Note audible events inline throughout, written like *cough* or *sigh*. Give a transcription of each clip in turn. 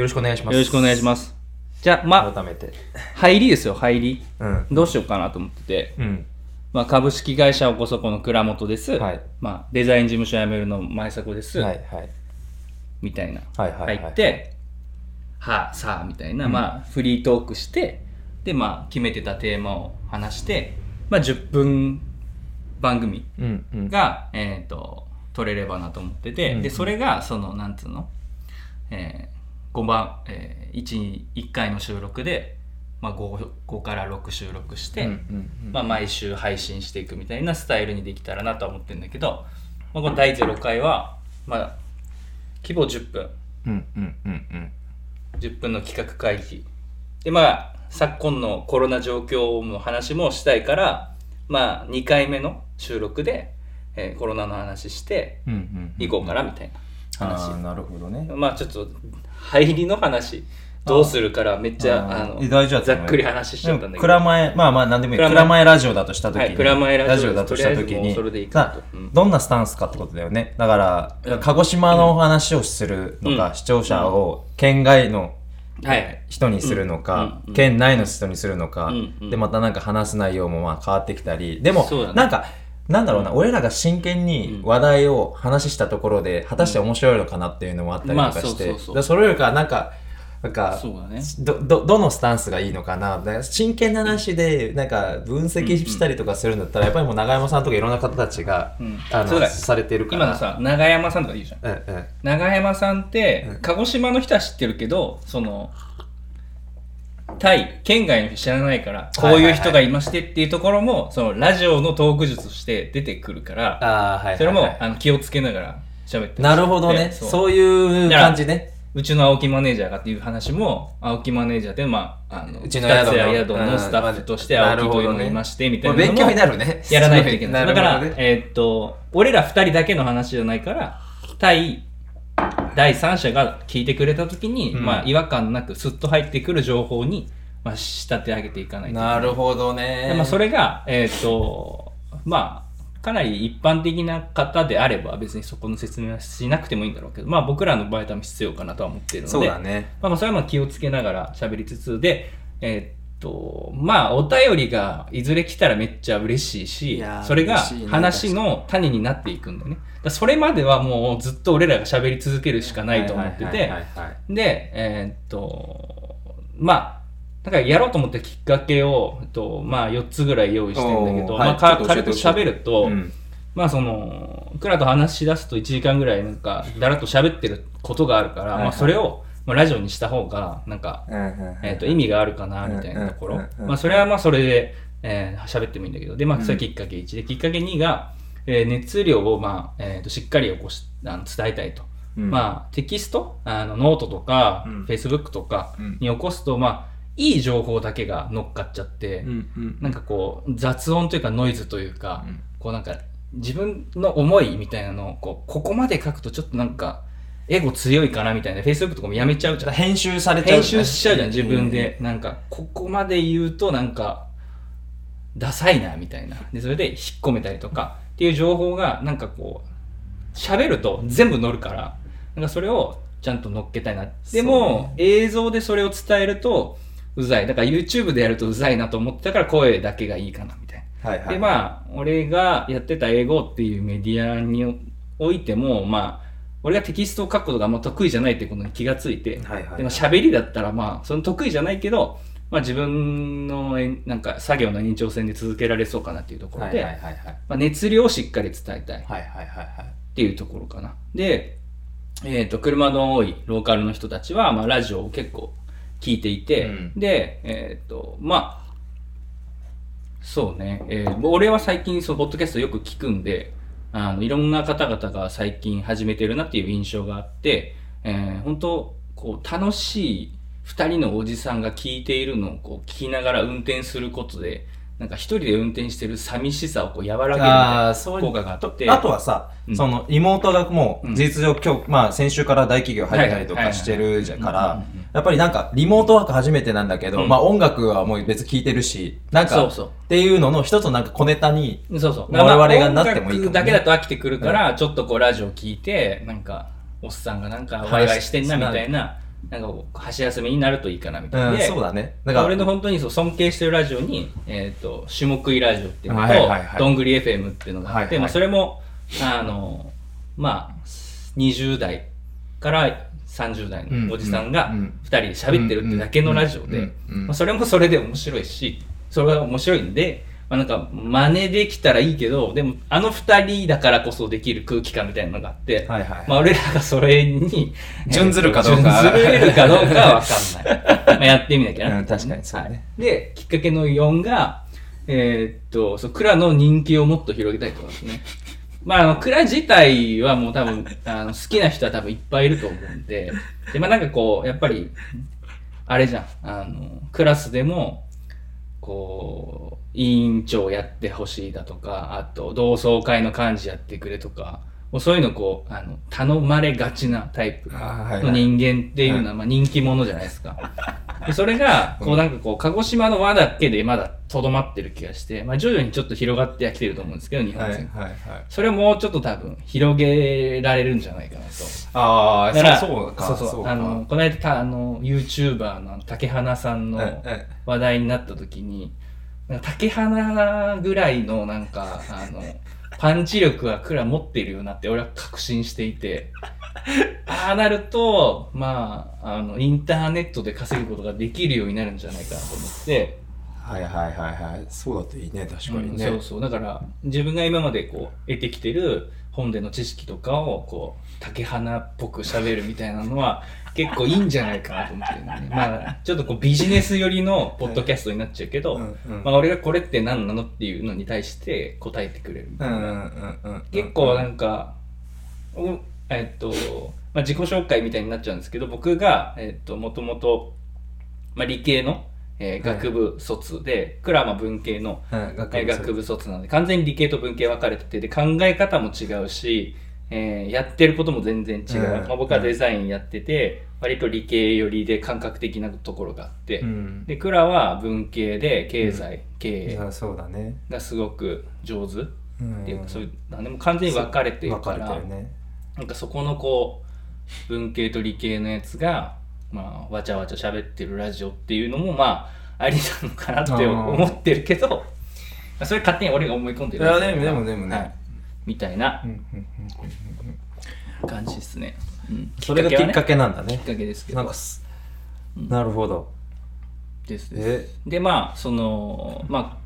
よろしくお願いします。よろしくお願いします。じゃあ、まあ、改めて。入りですよ、入り。うん。どうしようかなと思ってて、うん。まあ、株式会社おこそこの倉本です。はいまあ、デザイン事務所辞めるの前迫です。はいはい。みたいな。はいはいはい入って、はあ、さあ、みたいな、うんまあ、フリートークして、で、まあ、決めてたテーマを話して、まあ、10分番組うんうん。が、えっ、と、撮れればなと思ってて、うんで、それが、その、なんつうの、えー、5番、えー、1、1回の収録で、まあ5、5から6収録して、うんうんうんまあ、毎週配信していくみたいなスタイルにできたらなとは思ってるんだけど、まあ、この第0回は、まあ、規模10分、うんうんうんうん。10分の企画会議。で、まあ、昨今のコロナ状況の話もしたいから、まあ、2回目の収録で、えーコロナの話して、うんうん。行こうかなみたいな話。ああ、なるほどね。まあちょっと入りの話どうするからめっちゃあのえ大丈夫だざっくり話しちゃったんだけど。蔵前、まあまあ何でもいい。蔵前。ラジオだとしたときに。はい蔵前ラジオだとしたときに。どんなスタンスかってことだよね。だから、うん。鹿児島の話をするのか、うん。視聴者を県外の。人にするのか、うん。うん。県内の人にするのか、で、またなんか話す内容もまあ変わってきたり、でも、ね。なんか、なんだろうな、俺らが真剣に話題を話したところで、果たして面白いのかなっていうのもあったりとまあかして、それよりか、なんか、なんか、ね。ど、ど、どのスタンスがいいのかな？真剣な話で、なんか、分析したりとかするんだったら、やっぱりもう長山さんとかいろんな方たちが、うんあの、されてるから。今のさ、長山さんとか言うじゃん。うんうん。長山さんってうん、鹿児島の人は知ってるけど、その、タイ、県外の人知らないから、こういう人がいましてっていうところも、そのラジオのトーク術として出てくるから。それもあの気をつけながら喋ってなるほどね。でそういう感じね。うちの青木マネージャーがっていう話も、青木マネージャーって、まあ、あの、うちの宿のスタッフとしてうん青木というのがいまして、みたいな勉強になるね。やらないといけない。だから、えーっと、俺ら二人だけの話じゃないから、対第三者が聞いてくれたときに、うんまあ、違和感なくスッと入ってくる情報に、まあ、仕立て上げていかないといけない。なるほどね。でまあ、それが、えーっと、まあ、かなり一般的な方であれば別にそこの説明はしなくてもいいんだろうけど、まあ僕らの場合は多分必要かなとは思っているので、そうだね。まあまあそれはまあ気をつけながら喋りつつで、えーっと、まあお便りがいずれ来たらめっちゃ嬉しいいしやー、それが嬉しいね話の種になっていくんだよね。だからそれまではもうずっと俺らが喋り続けるしかないと思っててはいはい、はいはいで、えーっと、まあ、だからやろうと思ったきっかけを、えっと、まあ4つぐらい用意してんだけど、おーはいまあかちょっと教えて軽く喋ると、うん。まあその、クラと話し出すと1時間ぐらいなんか、だらっと喋ってることがあるから、はいはい。まあそれを、まあ、ラジオにした方が、なんか、えっ、と、意味があるかな、みたいなところ。まあそれはまあそれで、えー喋ってもいいんだけど、で、まあそれうんきっかけ1で、きっかけ2が、えー熱量をまあ、えーと、しっかり起こし、あの伝えたいと。うん。まあテキスト、あのノートとか、うん。Facebook とかうん。に起こすと、まあ、いい情報だけが乗っかっちゃって、うなんかこう、雑音というかノイズというか、うん。こうなんか、自分の思いみたいなのを、こう、ここまで書くとちょっとなんか、エゴ強いかなみたいな、Facebook とかもやめちゃうじゃん。編集されちゃう、編集しちゃうじゃん、自分で。なんか、ここまで言うとなんか、ダサいな、みたいな。で、それで引っ込めたりとか、っていう情報が、なんかこう、喋ると全部乗るから、なんかそれをちゃんと乗っけたいな。でも、映像でそれを伝えると、うざい。だから YouTube でやるとうざいなと思ってたから声だけがいいかな、みたいな。はいはい。で、まあ、俺がやってた英語っていうメディアにおいても、まあ、俺がテキストを書くことがあんま得意じゃないってことに気がついて、はいはいでも喋りだったら、まあ、その得意じゃないけど、まあ自分のなんか作業の延長線で続けられそうかなっていうところで、はいはいはいはい。まあ、熱量をしっかり伝えたいっはいはいはいはい。ていうところかな。で、えっ、と、車の多いローカルの人たちは、まあラジオを結構聞いていて、うんで、えっ、と、まあ、そうね、えー俺は最近そのポッドキャストよく聞くんで、あの、いろんな方々が最近始めてるなっていう印象があって、えー本当こう、楽しい二人のおじさんが聞いているのをこう聞きながら運転することで、なんか一人で運転してる寂しさをこう和らげる効果があって。あとはさ、うん。その妹がもう事実上今日、まあ先週から大企業入ったりとかしてるじゃんからやっぱりなんかリモートワーク初めてなんだけど、うんまあ音楽はもう別に聴いてるし、なんか、そうそうっていうのの一つのなんか小ネタに、そうそう。我々がなってもいいかもね音楽だけだと飽きてくるから、ちょっとこうラジオ聞いて、なんか、おっさんがなんかワイワイしてんなみたいななんかこう箸休めになるといいかなみたいな。うん、でそうだね。だから俺の本当にそう尊敬してるラジオに、えっ、と、種目いラジオっていうのと、はいはいはいどんぐり FM っていうのがあって、はいはいまあそれも、あの、まあ、20代から30代のおじさんがうんうん2人で喋ってるってだけのラジオでまあそれもそれで面白いし、それが面白いんで、まあなんか真似できたらいいけど、でもあの2人だからこそできる空気感みたいなのがあって、はいはい。まあ俺らがそれに、準ずるかどうか準ずれるかどうかはわかんない。*laughs* まあやってみなきゃな。うん確かにそうねはいで、きっかけの4が、えーっと、そう、蔵の人気をもっと広げたいと思いますね。まあ、あの、蔵自体はもう多分、あの、好きな人は多分いっぱいいると思うんで、で、まあなんかこう、やっぱり、あれじゃん、あの、クラスでも、こう、委員長やってほしいだとか、あと、同窓会の幹事やってくれとか、もうそういうのこう、あの、頼まれがちなタイプの人間っていうのは、まあ人気者じゃないですか。*laughs* でそれが、こうなんかこう、鹿児島の輪だけでまだとどまってる気がして、まあ徐々にちょっと広がってはきてると思うんですけど、日はいはい本戦。はい。それをもうちょっと多分、広げられるんじゃないかなと。ああ、だから、そうそうか。そうそうかあの、この間た、あの、YouTuber の竹花さんのええ話題になった時に、竹花ぐらいのなんか、あの、パンチ力はクラ持っているよなって俺は確信していて、*laughs* ああなると、まあ、あの、インターネットで稼ぐことができるようになるんじゃないかなと思って、はいはいはいはい。そうだといいね、確かにね。うんそうそう。だから、自分が今までこう、得てきてる本での知識とかを、こう、竹花っぽく喋るみたいなのは、*laughs* 結構いいんじゃないかなと思ってるね。まあ、ちょっとこう、ビジネス寄りのポッドキャストになっちゃうけど、うんうんまあ、俺がこれって何なのっていうのに対して答えてくれるみたいな。うんうんうんうん。結構なんか、おえっと、まあ、自己紹介みたいになっちゃうんですけど、僕が、えっと、もともと、まあ、理系の、えー学部卒で、クラマ文系の、うん、学部卒なので、完全に理系と文系分かれてて、で、考え方も違うし、えーやってることも全然違う。うんまあ、僕はデザインやってて、割と理系寄りで感覚的なところがあって、うん。で、クラは文系で経済、い経営や、そうだね。がすごく上手っうんていうか、そういう、なんでも完全に分かれてるから、ね。なんかそこのこう、文系と理系のやつが、まあ、わちゃわちゃ喋ってるラジオっていうのも、まあ、ありなのかなって思ってるけど、まあそれ勝手に俺が思い込んでるいやでもでもでもねはいみたいな感じですね。うんそれがきっかけけなんだねきっ。かけですけどなるほど。ですです。で、まあ、その、まあ、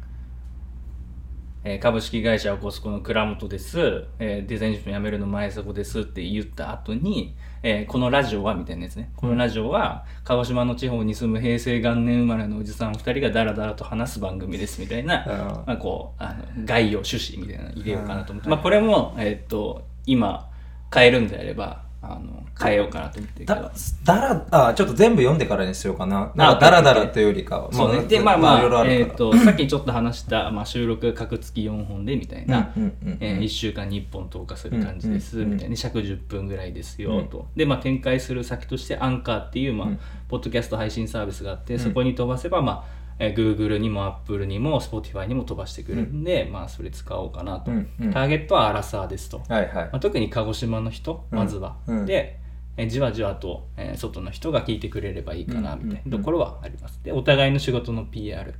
えー株式会社おこすこの倉本です、えーデザイン塾辞めるの前迫ですって言った後に、えーこのラジオはみたいなやつね。このラジオは、鹿児島の地方に住む平成元年生まれのおじさん二人がダラダラと話す番組ですみたいな、まあ、こう、あの概要、趣旨みたいなの入れようかなと思って、うん。まあ、これも、えーっと、今、変えるんであれば、あの、変えようかなと思ってだ、だら、あ、ちょっと全部読んでからにしようかな。なんかダラダラというよりかは。そうね。あで、まあまあ、あえっ、るから。と、*laughs* さっきちょっと話した、まあ、収録、格付き4本でみたいな、え1週間に1本投下する感じです、みたいな、尺10分ぐらいですよ、うんと。で、まあ、展開する先として、アンカーっていう、まあ、うんポッドキャスト配信サービスがあって、んそこに飛ばせば、まあ、えー Google にも Apple にも Spotify にも飛ばしてくれるんで、まあ、それ使おうかなと。うんうんターゲットはアラサーですと。はいはいま。あ、特に鹿児島の人、うんまずは。うんで、えじわじわと、えー外の人が聞いてくれればいいかなうんみたいなところはあります。で、お互いの仕事の PR。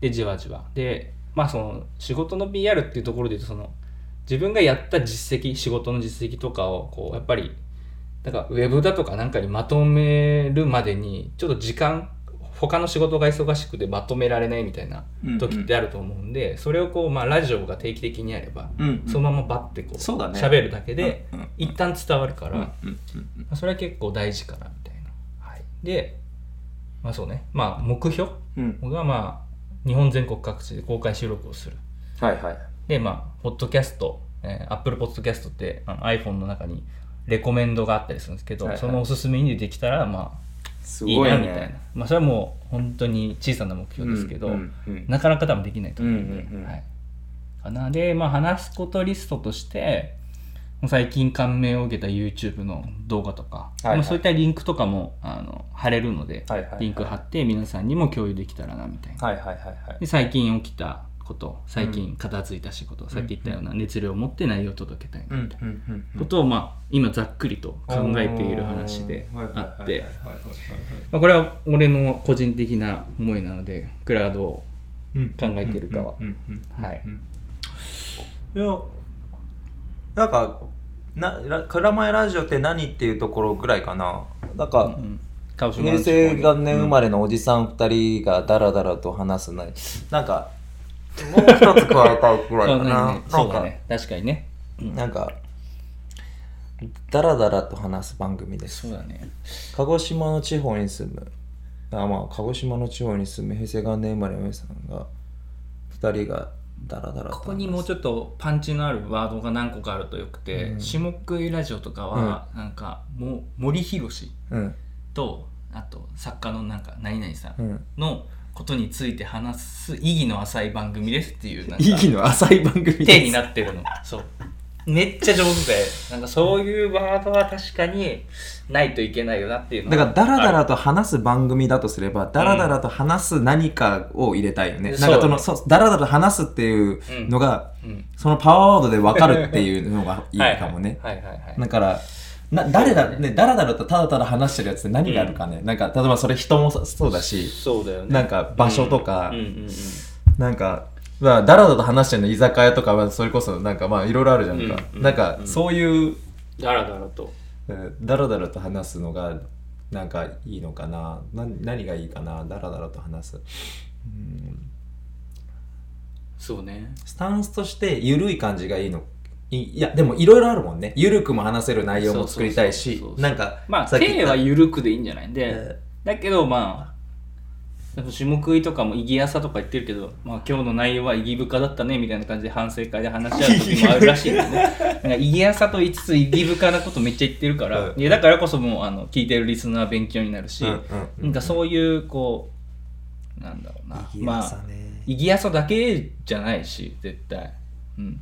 で、じわじわ。で、まあその仕事の PR っていうところで言うと、その自分がやった実績、仕事の実績とかを、こう、やっぱり、だからウェブだとかなんかにまとめるまでに、ちょっと時間、他の仕事が忙しくてまとめられないみたいな時ってあると思うんで、それをこう、まあラジオが定期的にあれば、うんうん。そのままバッてこう、そうだね。喋るだけでうんうん、一旦伝わるから、うんうんうん。まあそれは結構大事かなみたいな。はい、で、まあそうね、まあ目標うん。僕はまあ日本全国各地で公開収録をする。はいはい。で、まあ、ポッドキャスト、えー、Apple Podcast ってあの iPhone の中にレコメンドがあったりするんですけど、はいはい。そのおすすめにできたら、まあ、すごいなみたいなね。。まあ、それはもう本当に小さな目標ですけど、うんうんうんなかなか多分できないと思うんで、うんうんうんはい。かな。で、まあ、話すことリストとして、最近感銘を受けた YouTube の動画とか、はいはいまあ、そういったリンクとかもあの貼れるので、はいはいはいリンク貼って皆さんにも共有できたらなみたいな。はいはいはいはい。で最近起きたこと最近片付いた仕事、さっき言ったような熱量を持って内容を届けたいなみたいなうんうんうん。ことを、まあ、今ざっくりと考えている話であってあこれは俺の個人的な思いなのでクラウドをうん考えてるかはうんうんうんはいいやなんかなラ蔵前ラジオって何っていうところぐらいかななんか、うん平成元年生まれ、れのおじさん二人がダラダラと話すないなんかもう一つ加えたいぐらいかな。うんなんかそうだね。確かにね。なんかダラダラと話す番組です。そうだね。鹿児島の地方に住む。あまあ鹿児島の地方に住む平成元年生まれのさんが二人がダラダラと話す。ここにもうちょっとパンチのあるワードが何個かあるとよくて、うん。下食いラジオとかは、なんかもう森博うん。とあと作家のなんか何々さん。のことについて話す意義の浅い番組ですっていうなんか意義の浅い番組です。手になってるの。そう。めっちゃ上手でなんかそういうワードは確かにないといけないよなっていうのはだからダラダラと話す番組だとすればダラダラと話す何かを入れたいよね、うん。なんかそのそう。ダラダラと話すっていうのが、うん。そのパワーワードで分かるっていうのがいいかもね、はいはいはいはい。だからな誰だねダラダラとただただ話してるやつって何があるかね、なんか例えばそれ人もそそうだしそうだよね。なんか場所とか、うんうんうんうん。なんかまあダラダラと話してるの居酒屋とかはそれこそなんかまあいろいろあるじゃんか、うんうんなんかそういうだらだらと。うんダラダラと話すのがなんかいいのかな。な何がいいかな。ダラダラと話す、うん、そうね。スタンスとして緩い感じがいいのいいやでもいろいろあるもんね。緩くも話せる内容も作りたいしなんかまあ手は緩くでいいんじゃない？で、えだけどまあでも下食いとかも意義朝とか言ってるけど、まあ、今日の内容は意義深だったねみたいな感じで反省会で話し合う時もあるらしいんでね。*laughs* なんか意義朝と言いつつ意義深なことめっちゃ言ってるから、うん。いやだからこそもうあの聞いてるリスナー勉強になるし、うんうんうんなんかそういうこうなんだろうな。意義まあ意義朝だけじゃないし絶対。うん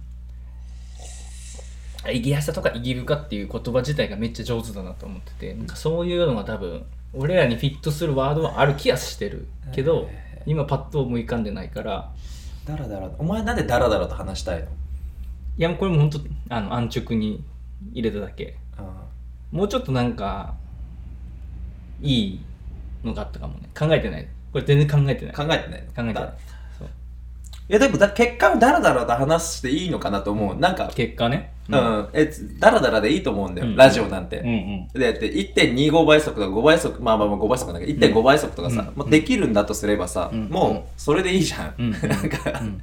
意義朝とか意義深っていう言葉自体がめっちゃ上手だなと思っててなんかそういうのが多分俺らにフィットするワードはある気がしてるけど今パッと思い浮かんでないからダラダラお前なんでダラダラと話したいの？いやもうこれも本当あの安直に入れただけ。もうちょっとなんかいいのがあったかもね。考えてない。これ全然考えてない。考えてない考えてないいやでもだ結果をダラダラと話していいのかなと思う。なんか結果ね？うん、えダラダラでいいと思うんだよ、うん。ラジオなんて、うんうん。でだって1.25倍速とか5倍速まあまあまあ5倍速なんだけど1.5倍速とかさ、うん。もうできるんだとすればさ、うん。もうそれでいいじゃん、うん。*laughs* なんか、うん。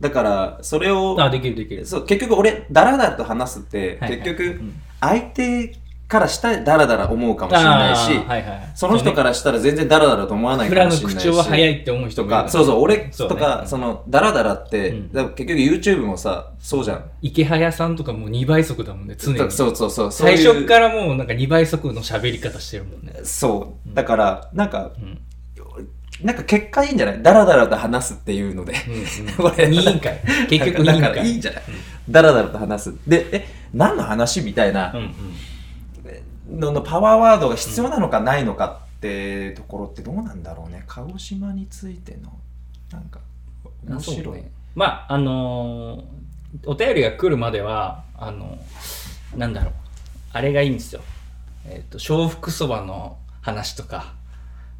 だからそれをあできるできる。そう結局俺ダラダラと話すって、はいはい。結局うん。相手からしたらダラダラ思うかもしれないし、はいはい。その人からしたら全然ダラダラと思わないかもしれないし。口調は早いって思う人ともいる。かそうそう俺そうね。とかそ,、のダラダラって、うん。結局 YouTube もさそうじゃん。池早さんとかもう2倍速だもんね常に。そうそうそう最初からもうなんか2倍速の喋り方してるもんね。そう。だからなんかうん。なんか結果いいんじゃない？ダラダラと話すっていうので。うん *laughs* これ。いいんかい。結局いいんからいいいんじゃない？ダラダラと話す。で、え、何の話？みたいな。うんうんののパワーワードが必要なのかないのかってところってどうなんだろうね。鹿児島についての、なんか、面白い。ねまああのーお便りが来るまではあのなんだろうあれがいいんですよえっ、と笑福そばの話とか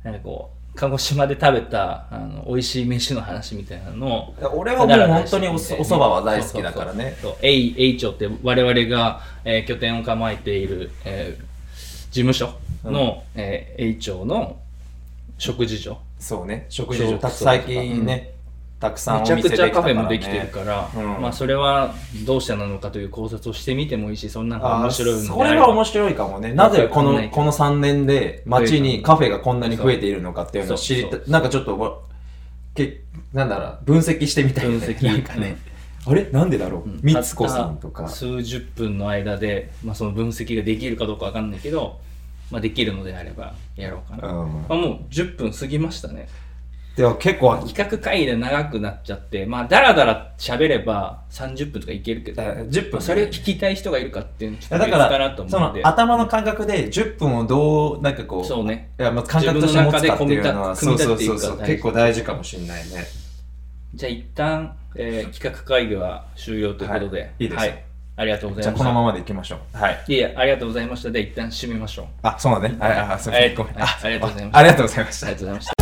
なんかこう鹿児島で食べたあの美味しい飯の話みたいなのを俺はもう本当にお蕎麦は大好きだからね。そうそうそうそう。えい、えい町って我々が、えー拠点を構えている、えー事務所の、えー、えい町の食事所。そうね。食事所、最近ね、たくさんおめちゃくちゃ店できたから、ね。カフェもできてるから、うんまあそれはどうしてなのかという考察をしてみてもいいし、そんなの面白いのでそれは面白いかもね。なぜこのこの3年で街にカフェがこんなに増えているのかっていうのを知りた。なんかちょっとわけ、なんだろう、分析してみたいよね。分析なんかね。あれ？なんでだろう、みつこさんとか。数十分の間で、まあ、その分析ができるかどうかわかんないけど、まあ、できるのであればやろうかな。うんまあ、もう10分過ぎましたね。でも結構、企画会議で長くなっちゃって、まあ、だらだら喋れば30分とかいけるけど、えー10分。それを聞きたい人がいるかっていうのだか、らなとそ。の頭の感覚で10分をどう、なんかこう、そうね。いやまあ感覚として持つかっていうのは、そうそうそう結構大事かもしれないね。じゃあ一旦、えー企画会議は終了ということで、はい。いいです。はい。ありがとうございました。じゃあこのままでいきましょう。はい。いえ、ありがとうございました。で、一旦締めましょう。あそうだね。はい。あすいません。ごめん。はい。ありがとうございました。ありがとうございました。ありがとうございました。